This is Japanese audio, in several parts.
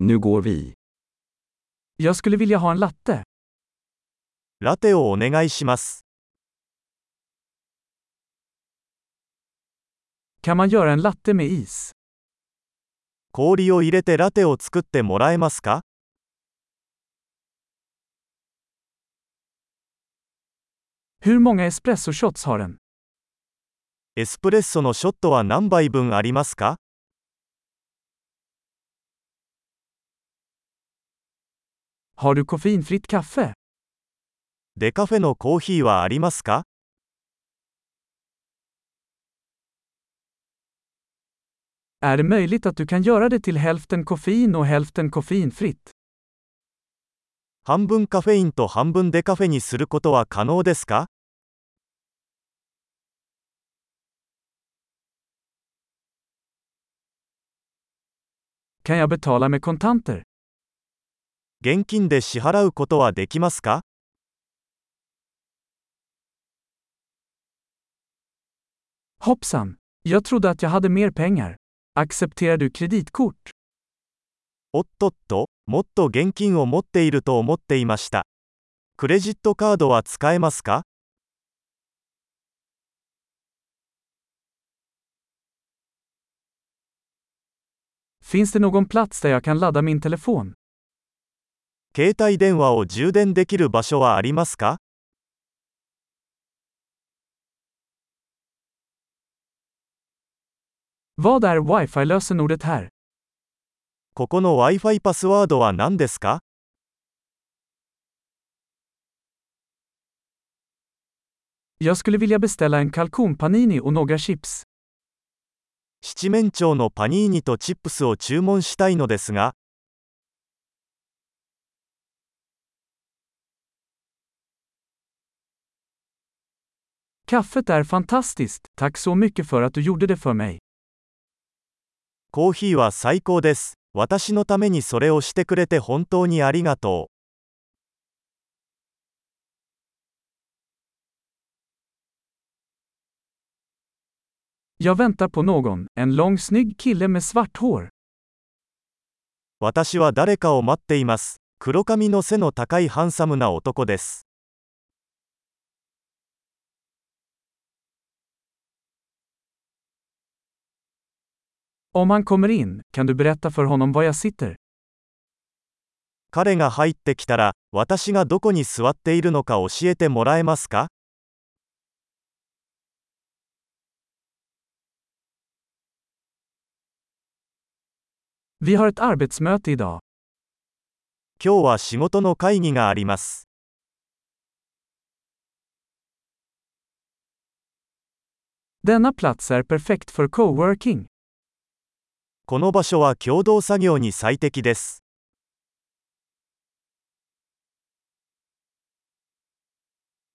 Nu går vi. Jag skulle vilja ha en latte. ラテをお願いします。Kan man göra en latte med is? 氷を入れてラテを作ってもらえますか Hur många espressoshots har den? エスプレッソのショットは何杯分ありますか Har du koffeinfritt kaffe? デカフェのコーヒーはありますか Är det möjligt att du kan göra det till hälften koffein och hälften koffeinfritt? 半分カフェインと半分デカフェにすることは可能ですか Kan jag betala med kontanter? 現金で支払うことはできますか Hoppsan! Jag trodde att jag hade mer pengar. Accepterar du kreditkort? おっとっと、もっと現金を持っていると思っていました。クレジットカードは使えますか Finns det någon plats där jag kan ladda min telefon? 携帯電話を充電できる場所はありますか?ここの Wi-Fi パスワードは何ですか.七面鳥のパニーニとチップスを注文したいのですが、Kaffet är fantastiskt, tack så mycket för att du gjorde det för mig. コーヒーは最高です。私のためにそれをしてくれて本当にありがとう。Jag väntar på någon, en lång snygg kille med svart hår. 私は誰かを待っています。黒髪の背の高いハンサムな男です。Om han kommer in, kan du berätta för honom var jag sitter? 彼が入ってきたら、私がどこに座っているのか教えてもらえますか Vi har ett arbetsmöte idag. 今日は仕事の会議があります。 Denna plats är perfekt för coworking. この場所は共同作業に最適です。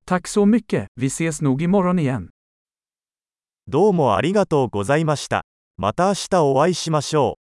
Tack så mycket, vi ses nog imorgon igen. どうもありがとうございました。また明日お会いしましょう。